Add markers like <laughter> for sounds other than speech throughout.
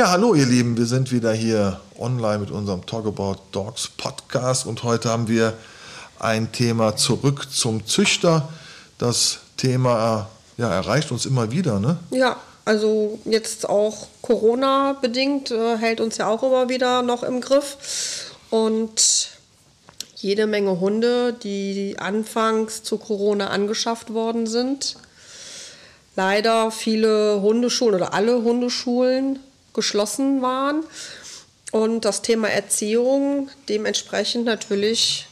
Ja, hallo ihr Lieben, wir sind wieder hier online mit unserem Talk About Dogs Podcast und heute haben wir ein Thema zurück zum Züchter. Das Thema ja, erreicht uns immer wieder, ne? Ja, also jetzt auch Corona bedingt äh, hält uns ja auch immer wieder noch im Griff und jede Menge Hunde, die anfangs zu Corona angeschafft worden sind. Leider viele Hundeschulen oder alle Hundeschulen geschlossen waren und das Thema Erziehung dementsprechend natürlich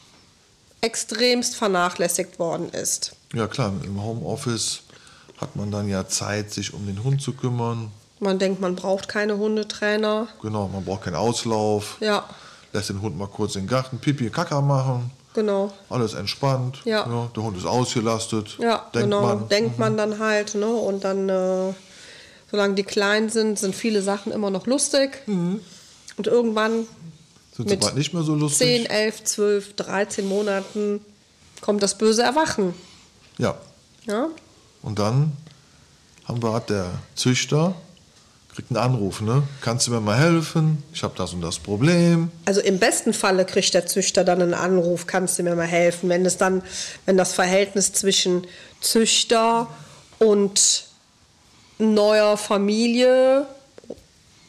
extremst vernachlässigt worden ist. Ja klar, im Homeoffice hat man dann ja Zeit, sich um den Hund zu kümmern. Man denkt, man braucht keine Hundetrainer. Genau, man braucht keinen Auslauf. Ja. Lässt den Hund mal kurz in den Garten Pipi, Kaka machen. Genau. Alles entspannt. Ja. ja der Hund ist ausgelastet. Ja, denkt genau. Man. Denkt man dann halt. Ne? Und dann, äh, solange die klein sind, sind viele Sachen immer noch lustig. Mhm. Und irgendwann Sind sie mit bald nicht mehr so lustig? 10, 11, 12, 13 Monaten kommt das böse Erwachen. Ja. Ja? Und dann haben wir hat der Züchter kriegt einen Anruf, ne? Kannst du mir mal helfen? Ich habe das und das Problem. Also im besten Falle kriegt der Züchter dann einen Anruf, kannst du mir mal helfen, wenn es dann, wenn das Verhältnis zwischen Züchter und neuer Familie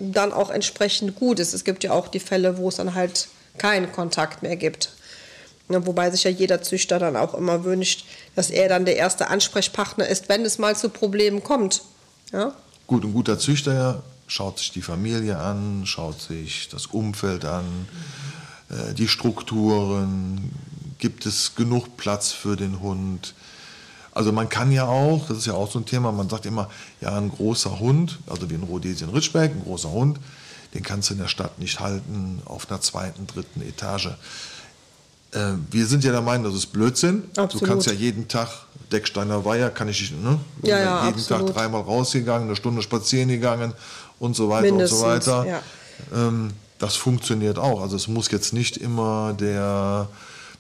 dann auch entsprechend gut ist. Es gibt ja auch die Fälle, wo es dann halt keinen Kontakt mehr gibt. Wobei sich ja jeder Züchter dann auch immer wünscht, dass er dann der erste Ansprechpartner ist, wenn es mal zu Problemen kommt. Ja? Gut, ein guter Züchter schaut sich die Familie an, schaut sich das Umfeld an, äh, die Strukturen, gibt es genug Platz für den Hund. Also man kann ja auch, das ist ja auch so ein Thema, man sagt immer, ja, ein großer Hund, also wie ein Rhodesian Ridgeback, ein großer Hund, den kannst du in der Stadt nicht halten auf einer zweiten, dritten Etage. Äh, wir sind ja der Meinung, das ist Blödsinn. Absolut. Du kannst ja jeden Tag, Decksteiner Weiher, kann ich, ne? Ja, ja, jeden absolut. Tag dreimal rausgegangen, eine Stunde spazieren gegangen und so weiter Mindestens, und so weiter. ja. Ähm, das funktioniert auch. Also es muss jetzt nicht immer der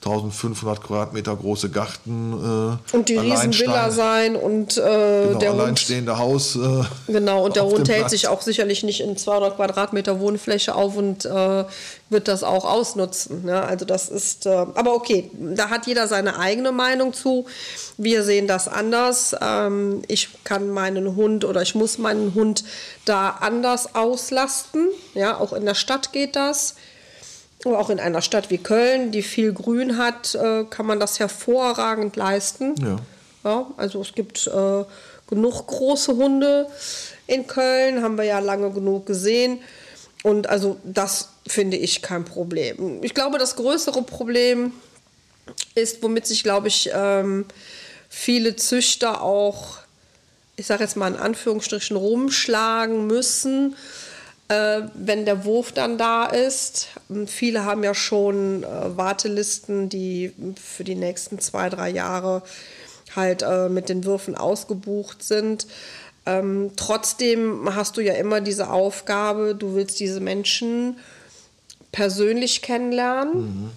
1500 Quadratmeter große Garten äh, Und die Riesenvilla sein und äh, genau, der Hund alleinstehende Haus. Äh, Genau, und der Hund hält Platz. sich auch sicherlich nicht in 200 Quadratmeter Wohnfläche auf und äh, wird das auch ausnutzen. Ne? Also das ist, äh, aber okay, da hat jeder seine eigene Meinung zu. Wir sehen das anders. Ähm, ich kann meinen Hund oder ich muss meinen Hund da anders auslasten. Ja, auch in der Stadt geht das. Aber auch in einer Stadt wie Köln, die viel Grün hat, äh, kann man das hervorragend leisten. Ja. Ja, also es gibt äh, genug große Hunde in Köln, haben wir ja lange genug gesehen. Und also das finde ich kein Problem. Ich glaube, das größere Problem ist, womit sich, glaube ich, ähm, viele Züchter auch, ich sage jetzt mal in Anführungsstrichen, rumschlagen müssen, äh, wenn der Wurf dann da ist. Ähm, Viele haben ja schon äh, Wartelisten, die für die nächsten zwei, drei Jahre halt äh, mit den Würfen ausgebucht sind. Ähm, trotzdem hast du ja immer diese Aufgabe, du willst diese Menschen persönlich kennenlernen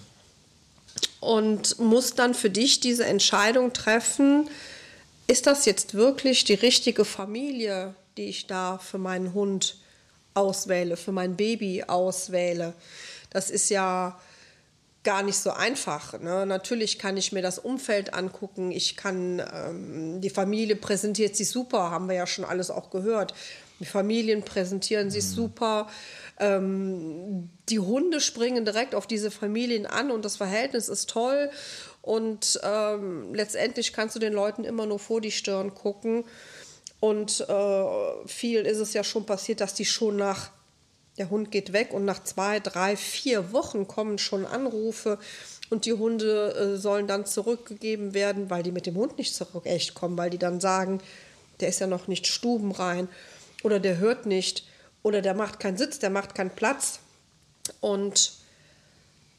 und musst dann für dich diese Entscheidung treffen, ist das jetzt wirklich die richtige Familie, die ich da für meinen Hund auswähle, für mein Baby auswähle. Das ist ja gar nicht so einfach. Ne? Natürlich kann ich mir das Umfeld angucken. Ich kann, ähm, die Familie präsentiert sich super, haben wir ja schon alles auch gehört. Die Familien präsentieren sich super. Ähm, die Hunde springen direkt auf diese Familien an und das Verhältnis ist toll. Und ähm, letztendlich kannst du den Leuten immer nur vor die Stirn gucken. Und äh, viel ist es ja schon passiert, dass die schon nach, der Hund geht weg und nach zwei, drei, vier Wochen kommen schon Anrufe und die Hunde äh, sollen dann zurückgegeben werden, weil die mit dem Hund nicht zurück echt kommen, weil die dann sagen, der ist ja noch nicht stubenrein oder der hört nicht oder der macht keinen Sitz, der macht keinen Platz. Und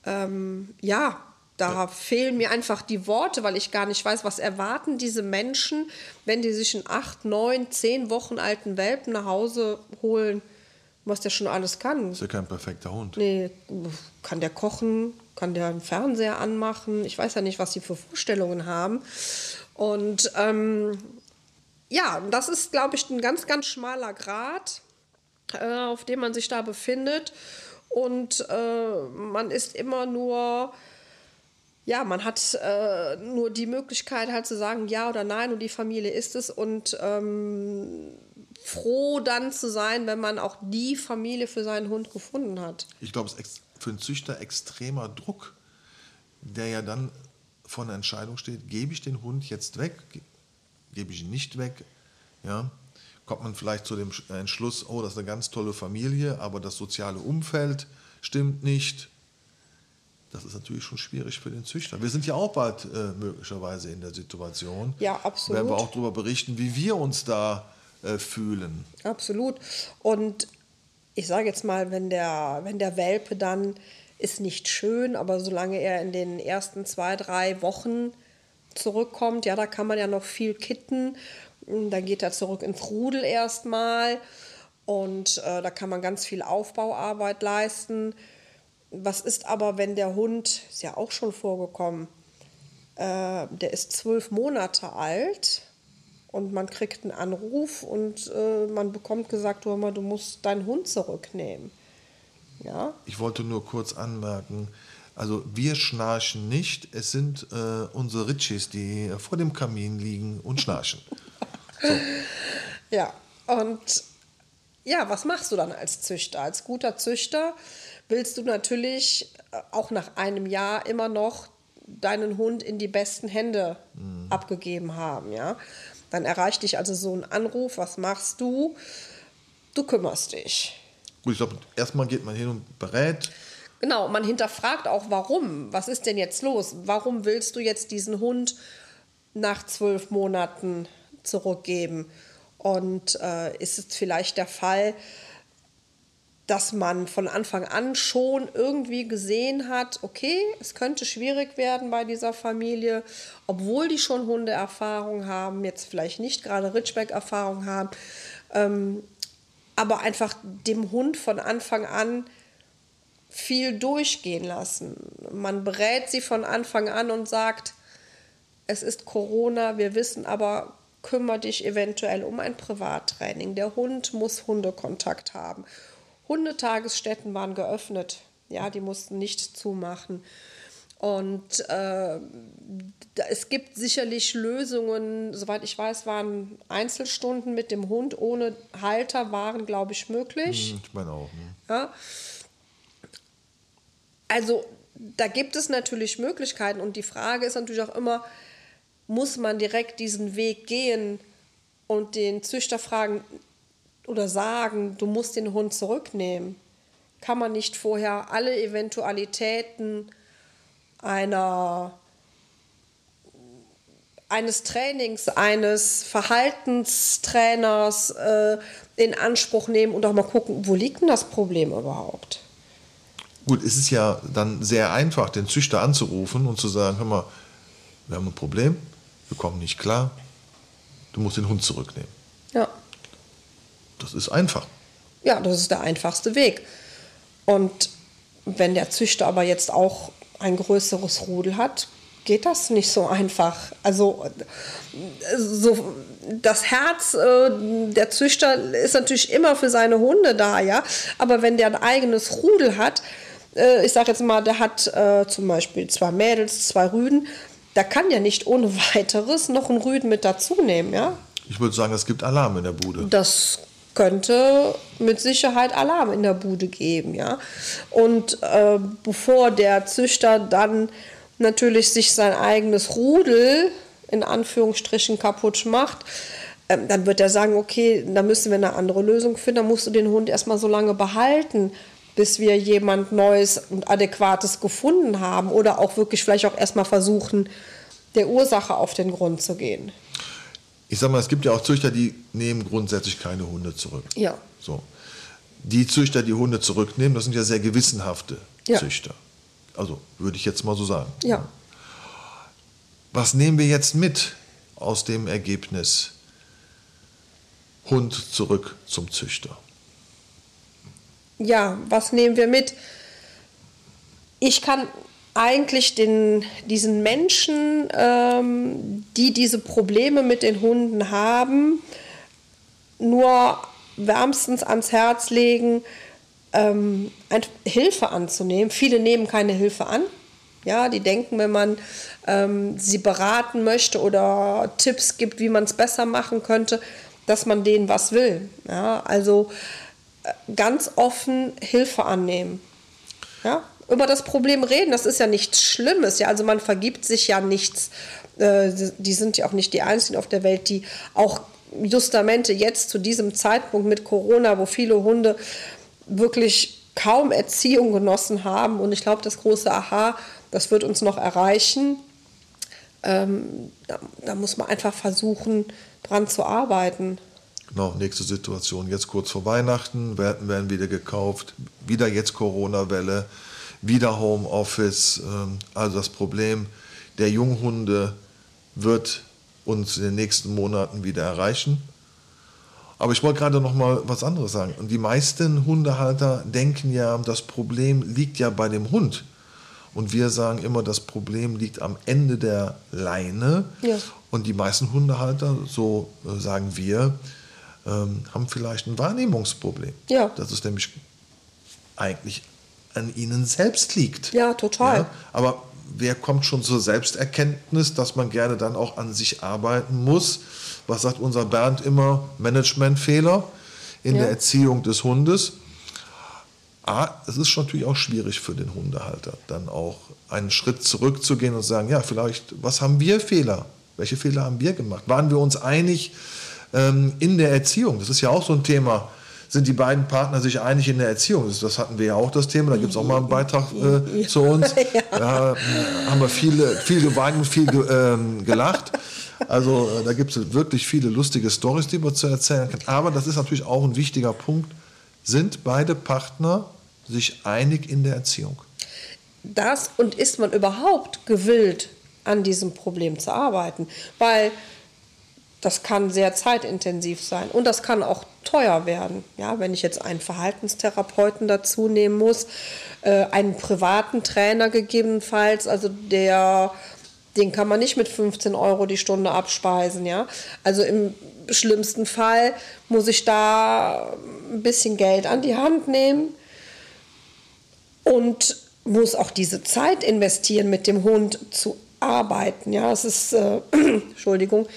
ähm, ja, da fehlen mir einfach die Worte, weil ich gar nicht weiß, was erwarten diese Menschen, wenn die sich einen acht, neun, zehn Wochen alten Welpen nach Hause holen, was der schon alles kann. Ist ja kein perfekter Hund. Nee, kann der kochen, kann der einen Fernseher anmachen. Ich weiß ja nicht, was sie für Vorstellungen haben. Und ähm, ja, das ist, glaube ich, ein ganz, ganz schmaler Grad, äh, auf dem man sich da befindet. Und äh, man ist immer nur ja, man hat äh, nur die Möglichkeit halt zu sagen, ja oder nein und die Familie ist es und ähm, froh dann zu sein, wenn man auch die Familie für seinen Hund gefunden hat. Ich glaube, es ist für einen Züchter extremer Druck, der ja dann vor einer Entscheidung steht, gebe ich den Hund jetzt weg, gebe ich ihn nicht weg, ja, kommt man vielleicht zu dem Entschluss, oh, das ist eine ganz tolle Familie, aber das soziale Umfeld stimmt nicht, das ist natürlich schon schwierig für den Züchter. Wir sind ja auch bald äh, möglicherweise in der Situation. Ja, absolut. Werden wir auch darüber berichten, wie wir uns da äh, fühlen. Absolut. Und ich sage jetzt mal, wenn der, wenn der Welpe dann ist nicht schön, aber solange er in den ersten zwei, drei Wochen zurückkommt, ja, da kann man ja noch viel kitten. Dann geht er zurück ins Rudel erstmal und äh, da kann man ganz viel Aufbauarbeit leisten. Was ist aber, wenn der Hund, ist ja auch schon vorgekommen, äh, der ist zwölf Monate alt und man kriegt einen Anruf und äh, man bekommt gesagt, du, mal, du musst deinen Hund zurücknehmen. Ja? Ich wollte nur kurz anmerken, also wir schnarchen nicht, es sind äh, unsere Ritchis, die vor dem Kamin liegen und schnarchen. <laughs> so. Ja, und ja, was machst du dann als Züchter? Als guter Züchter willst du natürlich äh, auch nach einem Jahr immer noch deinen Hund in die besten Hände mhm. abgegeben haben, ja. Dann erreicht dich also so ein Anruf, was machst du? Du kümmerst dich. Gut, ich glaube, erstmal geht man hin und berät. Genau, man hinterfragt auch, warum. Was ist denn jetzt los? Warum willst du jetzt diesen Hund nach zwölf Monaten zurückgeben? Und äh, ist es vielleicht der Fall, dass man von Anfang an schon irgendwie gesehen hat, okay, es könnte schwierig werden bei dieser Familie, obwohl die schon Hundeerfahrung haben, jetzt vielleicht nicht gerade Ritschbeck-Erfahrung haben, ähm, aber einfach dem Hund von Anfang an viel durchgehen lassen. Man berät sie von Anfang an und sagt, es ist Corona, wir wissen aber, kümmere dich eventuell um ein Privattraining. Der Hund muss Hundekontakt haben. Hundetagesstätten waren geöffnet. Ja, die mussten nicht zumachen. Und äh, es gibt sicherlich Lösungen, soweit ich weiß, waren Einzelstunden mit dem Hund ohne Halter waren, glaube ich, möglich. Hm, ich meine auch. Ne? Ja. Also da gibt es natürlich Möglichkeiten und die Frage ist natürlich auch immer, muss man direkt diesen Weg gehen und den Züchter fragen, oder sagen, du musst den Hund zurücknehmen, kann man nicht vorher alle Eventualitäten einer eines Trainings, eines Verhaltenstrainers äh, in Anspruch nehmen und auch mal gucken, wo liegt denn das Problem überhaupt? Gut, es ist ja dann sehr einfach, den Züchter anzurufen und zu sagen, hör mal, wir haben ein Problem, wir kommen nicht klar, du musst den Hund zurücknehmen. Das ist einfach. Ja, das ist der einfachste Weg. Und wenn der Züchter aber jetzt auch ein größeres Rudel hat, geht das nicht so einfach. Also so das Herz äh, der Züchter ist natürlich immer für seine Hunde da, ja. Aber wenn der ein eigenes Rudel hat, äh, ich sage jetzt mal, der hat äh, zum Beispiel zwei Mädels, zwei Rüden, da kann ja nicht ohne <laughs> weiteres noch einen Rüden mit dazu nehmen, ja. Ich würde sagen, es gibt Alarm in der Bude. Das könnte mit Sicherheit Alarm in der Bude geben, ja. Und äh, bevor der Züchter dann natürlich sich sein eigenes Rudel in Anführungsstrichen kaputt macht, äh, dann wird er sagen, okay, da müssen wir eine andere Lösung finden, dann musst du den Hund erstmal so lange behalten, bis wir jemand Neues und Adäquates gefunden haben oder auch wirklich vielleicht auch erstmal versuchen, der Ursache auf den Grund zu gehen ich sag mal, es gibt ja auch Züchter, die nehmen grundsätzlich keine Hunde zurück. Ja. So. Die Züchter, die Hunde zurücknehmen, das sind ja sehr gewissenhafte ja. Züchter. Also würde ich jetzt mal so sagen. Ja. Was nehmen wir jetzt mit aus dem Ergebnis? Hund zurück zum Züchter. Ja, was nehmen wir mit? Ich kann eigentlich den, diesen Menschen, ähm, die diese Probleme mit den Hunden haben, nur wärmstens ans Herz legen, ähm, Hilfe anzunehmen. Viele nehmen keine Hilfe an. Ja, die denken, wenn man ähm, sie beraten möchte oder Tipps gibt, wie man es besser machen könnte, dass man denen was will. Ja, also äh, ganz offen Hilfe annehmen. Ja, über das Problem reden, das ist ja nichts Schlimmes. Ja, also man vergibt sich ja nichts. Äh, die sind ja auch nicht die Einzigen auf der Welt, die auch justamente jetzt zu diesem Zeitpunkt mit Corona, wo viele Hunde wirklich kaum Erziehung genossen haben. Und ich glaube, das große Aha, das wird uns noch erreichen. Ähm, da, da, muss man einfach versuchen, dran zu arbeiten. Genau, nächste Situation. Jetzt kurz vor Weihnachten, Werten werden wieder gekauft, wieder jetzt Corona-Welle, wieder Homeoffice. Ähm, also das Problem der Junghunde wird uns in den nächsten Monaten wieder erreichen. Aber ich wollte gerade noch mal was anderes sagen. Und die meisten Hundehalter denken ja, das Problem liegt ja bei dem Hund. Und wir sagen immer, das Problem liegt am Ende der Leine. Ja. Und die meisten Hundehalter, so äh, sagen wir, ähm, haben vielleicht ein Wahrnehmungsproblem. Ja. Das ist nämlich eigentlich an ihnen selbst liegt. Ja, total. Ja? Aber wer kommt schon zur Selbsterkenntnis, dass man gerne dann auch an sich arbeiten muss? Was sagt unser Bernd immer? Managementfehler in ja. der Erziehung des Hundes. Ah, es ist schon natürlich auch schwierig für den Hundehalter, dann auch einen Schritt zurückzugehen und zu sagen, ja, vielleicht, was haben wir Fehler? Welche Fehler haben wir gemacht? Waren wir uns einig ähm, in der Erziehung? Das ist ja auch so ein Thema sind die beiden Partner sich einig in der Erziehung. Das hatten wir ja auch das Thema, da gibt es auch mal einen Beitrag äh, ja. zu uns. <laughs> Ja. Da haben wir viele, viel geweint, viel ge, ähm, gelacht. Also äh, da gibt es wirklich viele lustige Stories, die man zu erzählen kann. Aber das ist natürlich auch ein wichtiger Punkt. Sind beide Partner sich einig in der Erziehung? Das und ist man überhaupt gewillt, an diesem Problem zu arbeiten? Weil das kann sehr zeitintensiv sein und das kann auch teuer werden. Ja, wenn ich jetzt einen Verhaltenstherapeuten dazu nehmen muss, äh, einen privaten Trainer gegebenenfalls, also der, den kann man nicht mit 15 Euro die Stunde abspeisen. Ja, also im schlimmsten Fall muss ich da ein bisschen Geld an die Hand nehmen und muss auch diese Zeit investieren, mit dem Hund zu arbeiten. Ja, es ist, äh, <clears throat> Entschuldigung,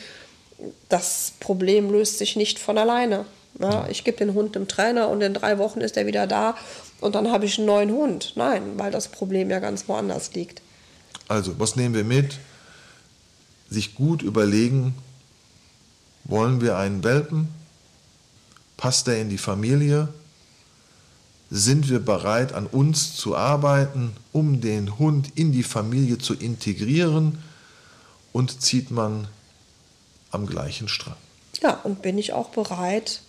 das Problem löst sich nicht von alleine. Ja, ich gebe den Hund dem Trainer und in drei Wochen ist er wieder da und dann habe ich einen neuen Hund. Nein, weil das Problem ja ganz woanders liegt. Also, was nehmen wir mit? Sich gut überlegen, wollen wir einen Welpen? Passt er in die Familie? Sind wir bereit, an uns zu arbeiten, um den Hund in die Familie zu integrieren? Und zieht man am gleichen Strang. Ja, und bin ich auch bereit,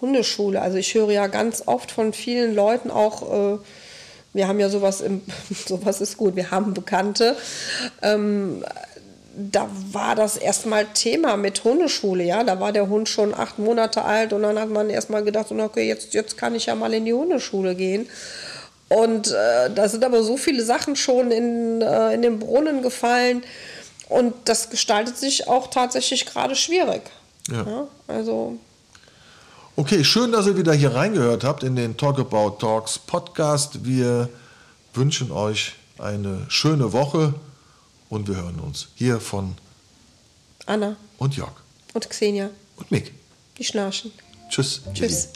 Hundeschule. Also ich höre ja ganz oft von vielen Leuten auch, äh, wir haben ja sowas im, <laughs> sowas ist gut, wir haben Bekannte. Ähm, da war das erstmal Thema mit Hundeschule, ja. Da war der Hund schon acht Monate alt und dann hat man erstmal gedacht, okay, jetzt, jetzt kann ich ja mal in die Hundeschule gehen. Und äh, da sind aber so viele Sachen schon in, äh, in den Brunnen gefallen und das gestaltet sich auch tatsächlich gerade schwierig. Ja. ja. also. Okay, schön, dass ihr wieder hier reingehört habt in den Talk About Talks Podcast. Wir wünschen euch eine schöne Woche und wir hören uns hier von Anna und Jörg und Xenia und Mick. Die Schnarchen. Tschüss. Tschüss.